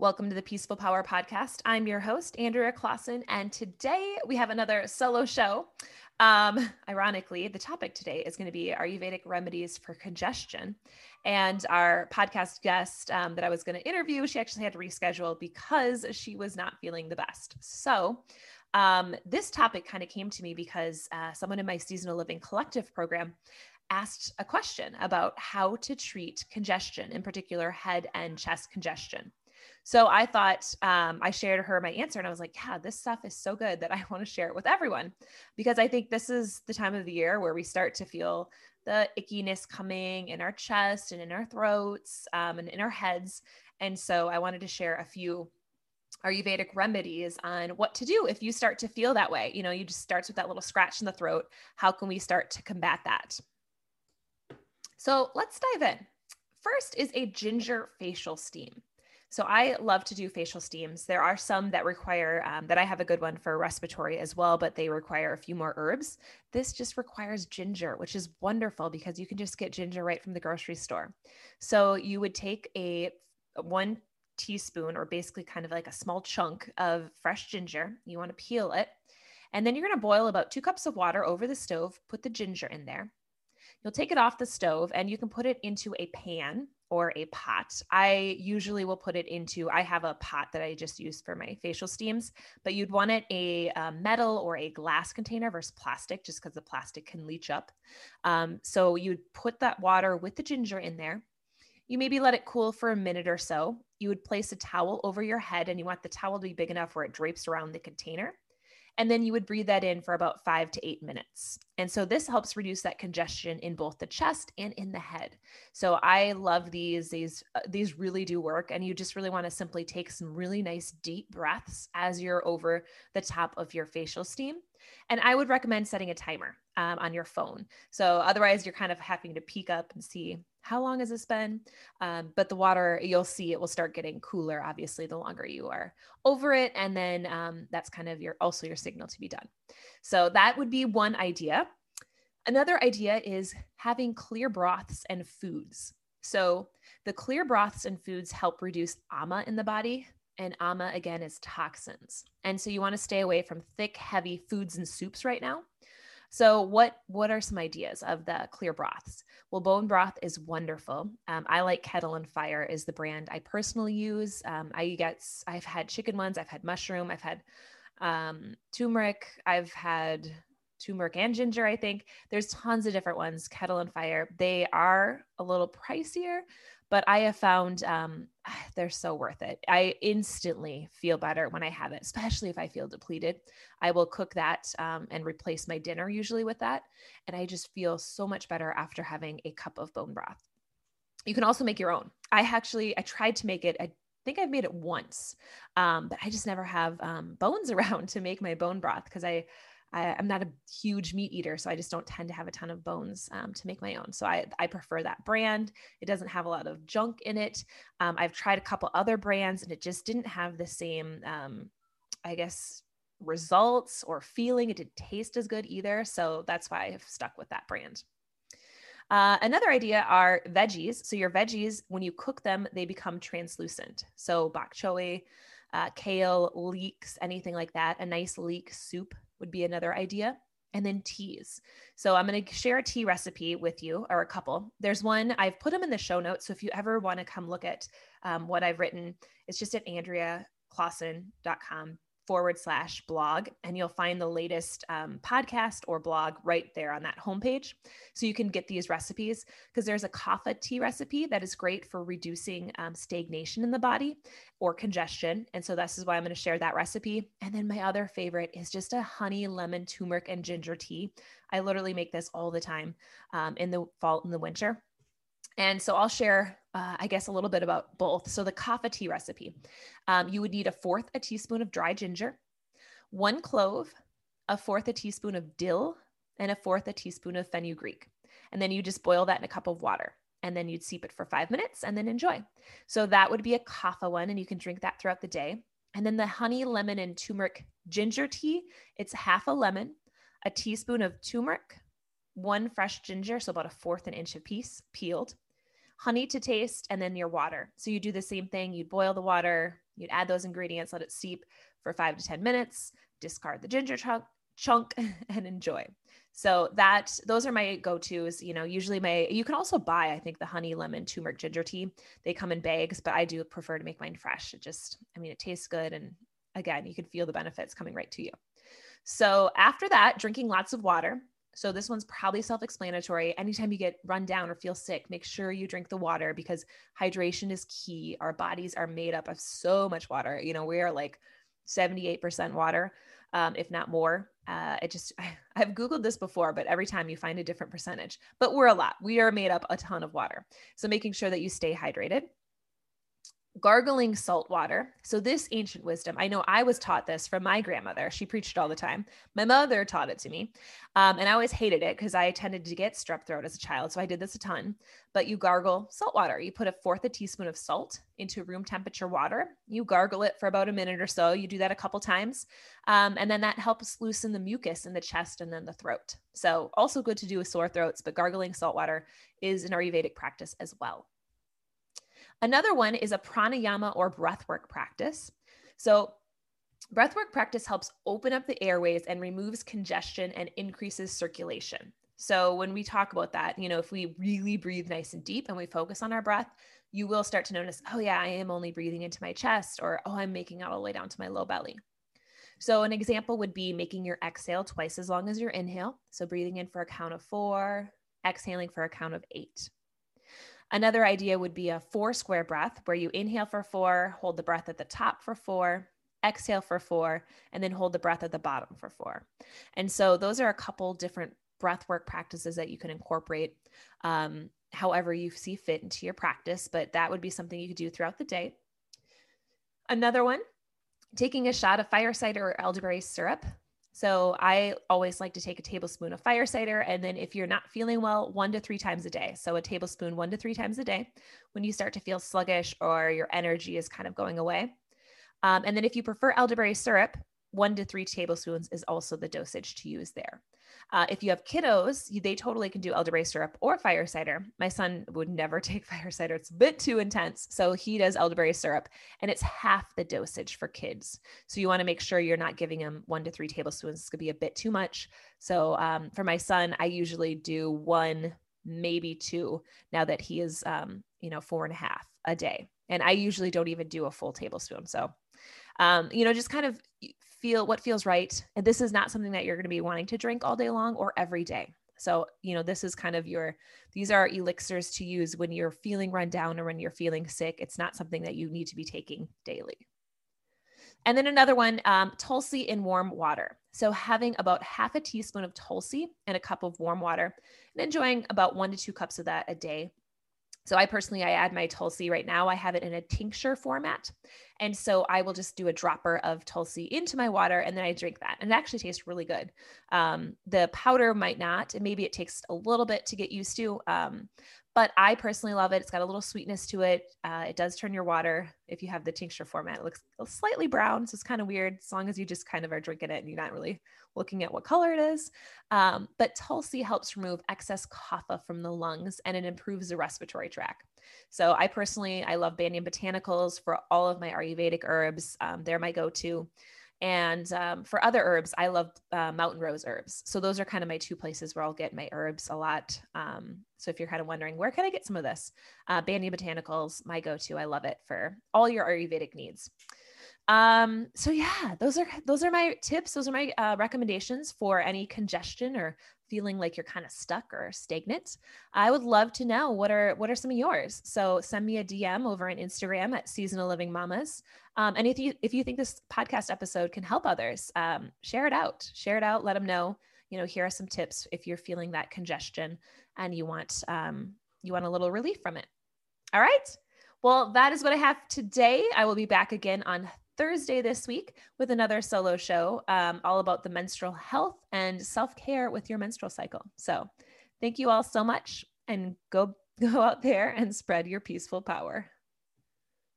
Welcome to the Peaceful Power Podcast. I'm your host, Andrea Clausen, and today we have another solo show. Um, ironically, the topic today is going to be Ayurvedic remedies for congestion. And our podcast guest um, that I was going to interview, she actually had to reschedule because she was not feeling the best. So, um, this topic kind of came to me because uh, someone in my seasonal living collective program asked a question about how to treat congestion, in particular head and chest congestion. So I thought um, I shared her my answer, and I was like, "Yeah, this stuff is so good that I want to share it with everyone," because I think this is the time of the year where we start to feel the ickiness coming in our chest and in our throats um, and in our heads. And so I wanted to share a few Ayurvedic remedies on what to do if you start to feel that way. You know, you just starts with that little scratch in the throat. How can we start to combat that? So let's dive in. First is a ginger facial steam. So I love to do facial steams. There are some that require um, that I have a good one for respiratory as well, but they require a few more herbs. This just requires ginger, which is wonderful because you can just get ginger right from the grocery store. So you would take a one teaspoon or basically kind of like a small chunk of fresh ginger. You want to peel it. And then you're going to boil about two cups of water over the stove, put the ginger in there. You'll take it off the stove and you can put it into a pan or a pot. I usually will put it into, I have a pot that I just use for my facial steams, but you'd want it a, a metal or a glass container versus plastic, just because the plastic can leach up. Um, so you'd put that water with the ginger in there. You maybe let it cool for a minute or so. You would place a towel over your head, and you want the towel to be big enough where it drapes around the container. And then you would breathe that in for about five to eight minutes. And so this helps reduce that congestion in both the chest and in the head. So I love these. These uh, these really do work. And you just really want to simply take some really nice deep breaths as you're over the top of your facial steam. And I would recommend setting a timer um, on your phone. So otherwise, you're kind of having to peek up and see how long has this been? Um, but the water, you'll see it will start getting cooler, obviously, the longer you are over it. And then um, that's kind of your also your signal to be done. So that would be one idea. Another idea is having clear broths and foods. So the clear broths and foods help reduce ama in the body. And ama again is toxins. And so you want to stay away from thick, heavy foods and soups right now. So what what are some ideas of the clear broths? Well, bone broth is wonderful. Um, I like Kettle and Fire is the brand I personally use. Um, I get I've had chicken ones, I've had mushroom, I've had um, turmeric, I've had turmeric and ginger. I think there's tons of different ones. Kettle and Fire. They are a little pricier, but I have found um, they're so worth it. I instantly feel better when I have it, especially if I feel depleted. I will cook that um, and replace my dinner usually with that. And I just feel so much better after having a cup of bone broth. You can also make your own. I actually, I tried to make it. I think I've made it once, um, but I just never have um, bones around to make my bone broth because I, I, am not a huge meat eater, so I just don't tend to have a ton of bones um, to make my own. So I, I prefer that brand. It doesn't have a lot of junk in it. Um, I've tried a couple other brands and it just didn't have the same, um, I guess, results or feeling. It didn't taste as good either. So that's why I've stuck with that brand. Uh, another idea are veggies. So your veggies, when you cook them, they become translucent. So bok choy, uh, kale, leeks, anything like that. A nice leek soup would be another idea. And then teas. So I'm going to share a tea recipe with you, or a couple. There's one I've put them in the show notes. So if you ever want to come look at um, what I've written, it's just at andreaclausen.com forward slash blog, and you'll find the latest um, podcast or blog right there on that homepage. So you can get these recipes because there's a kapha tea recipe that is great for reducing um, stagnation in the body or congestion. And so this is why I'm going to share that recipe. And then my other favorite is just a honey, lemon, turmeric, and ginger tea. I literally make this all the time um, in the fall and the winter. And so I'll share, uh, I guess, a little bit about both. So the kapha tea recipe, um, you would need a fourth a teaspoon of dry ginger, one clove, a fourth a teaspoon of dill, and a fourth a teaspoon of fenugreek. And then you just boil that in a cup of water. And then you'd steep it for five minutes and then enjoy. So that would be a kapha one, and you can drink that throughout the day. And then the honey, lemon, and turmeric ginger tea, it's half a lemon, a teaspoon of turmeric, one fresh ginger, so about a fourth an inch a piece, peeled, honey to taste, and then your water. So you do the same thing. You'd boil the water, you'd add those ingredients, let it steep for five to 10 minutes, discard the ginger chunk, chunk and enjoy. So that those are my go-tos. You know, usually my you can also buy, I think, the honey lemon turmeric ginger tea. They come in bags, but I do prefer to make mine fresh. It just, I mean, it tastes good. And again, you can feel the benefits coming right to you. So after that, drinking lots of water. So this one's probably self-explanatory. Anytime you get run down or feel sick, make sure you drink the water because hydration is key. Our bodies are made up of so much water. You know, we are like 78% water um, if not more. Uh, it just, I, I've Googled this before, but every time you find a different percentage. But we're a lot. We are made up a ton of water. So making sure that you stay hydrated gargling salt water. So, this ancient wisdom, I know I was taught this from my grandmother. She preached it all the time. My mother taught it to me. Um, and I always hated it because I tended to get strep throat as a child. So, I did this a ton. But you gargle salt water. You put a fourth a teaspoon of salt into room temperature water. You gargle it for about a minute or so. You do that a couple times. Um, and then that helps loosen the mucus in the chest and then the throat. So, also good to do with sore throats, but gargling salt water is an Ayurvedic practice as well. Another one is a pranayama or breathwork practice. So, breathwork practice helps open up the airways and removes congestion and increases circulation. So, when we talk about that, you know, if we really breathe nice and deep and we focus on our breath, you will start to notice, oh, yeah, I am only breathing into my chest, or oh, I'm making out all the way down to my low belly. So, an example would be making your exhale twice as long as your inhale. So, breathing in for a count of four, exhaling for a count of eight. Another idea would be a four square breath where you inhale for four, hold the breath at the top for four, exhale for four, and then hold the breath at the bottom for four. And so those are a couple different breath work practices that you can incorporate um, however you see fit into your practice, but that would be something you could do throughout the day. Another one, taking a shot of fire cider or elderberry syrup so I always like to take a tablespoon of fire cider. And then if you're not feeling well, one to three times a day. So a tablespoon one to three times a day when you start to feel sluggish or your energy is kind of going away. Um, and then if you prefer elderberry syrup, one to three tablespoons is also the dosage to use there. Uh, if you have kiddos, they totally can do elderberry syrup or fire cider. My son would never take fire cider, it's a bit too intense. So he does elderberry syrup, and it's half the dosage for kids. So you want to make sure you're not giving him one to three tablespoons. It's going to be a bit too much. So um, for my son, I usually do one, maybe two, now that he is, um, you know, four and a half a day. And I usually don't even do a full tablespoon. So um, you know, just kind of feel what feels right. And this is not something that you're going to be wanting to drink all day long or every day. So, you know, this is kind of your, these are elixirs to use when you're feeling run down or when you're feeling sick. It's not something that you need to be taking daily. And then another one, um, Tulsi in warm water. So, having about half a teaspoon of Tulsi in a cup of warm water and enjoying about one to two cups of that a day so I personally, I add my Tulsi right now. I have it in a tincture format. And so I will just do a dropper of Tulsi into my water and then I drink that. And it actually tastes really good. Um, the powder might not, and maybe it takes a little bit to get used to. Um, but I personally love it. It's got a little sweetness to it. Uh, it does turn your water if you have the tincture format. It looks slightly brown, so it's kind of weird as long as you just kind of are drinking it and you're not really looking at what color it is. Um, but Tulsi helps remove excess kapha from the lungs and it improves the respiratory tract. So I personally, I love Banyan Botanicals for all of my Ayurvedic herbs. Um, they're my go-to. And um, for other herbs, I love uh, mountain rose herbs. So those are kind of my two places where I'll get my herbs a lot. Um, so if you're kind of wondering, where can I get some of this? Uh, Banyan Botanicals, my go-to. I love it for all your Ayurvedic needs. Um, so yeah, those are those are my tips. Those are my uh, recommendations for any congestion or feeling like you're kind of stuck or stagnant, I would love to know what are what are some of yours. So send me a DM over on Instagram at Seasonal Living Mamas. Um, and if you if you think this podcast episode can help others, um, share it out. Share it out. Let them know. You know, here are some tips if you're feeling that congestion and you want um, you want a little relief from it. All right. Well, that is what I have today. I will be back again on Thursday this week with another solo show um, all about the menstrual health and self care with your menstrual cycle. So, thank you all so much and go go out there and spread your peaceful power.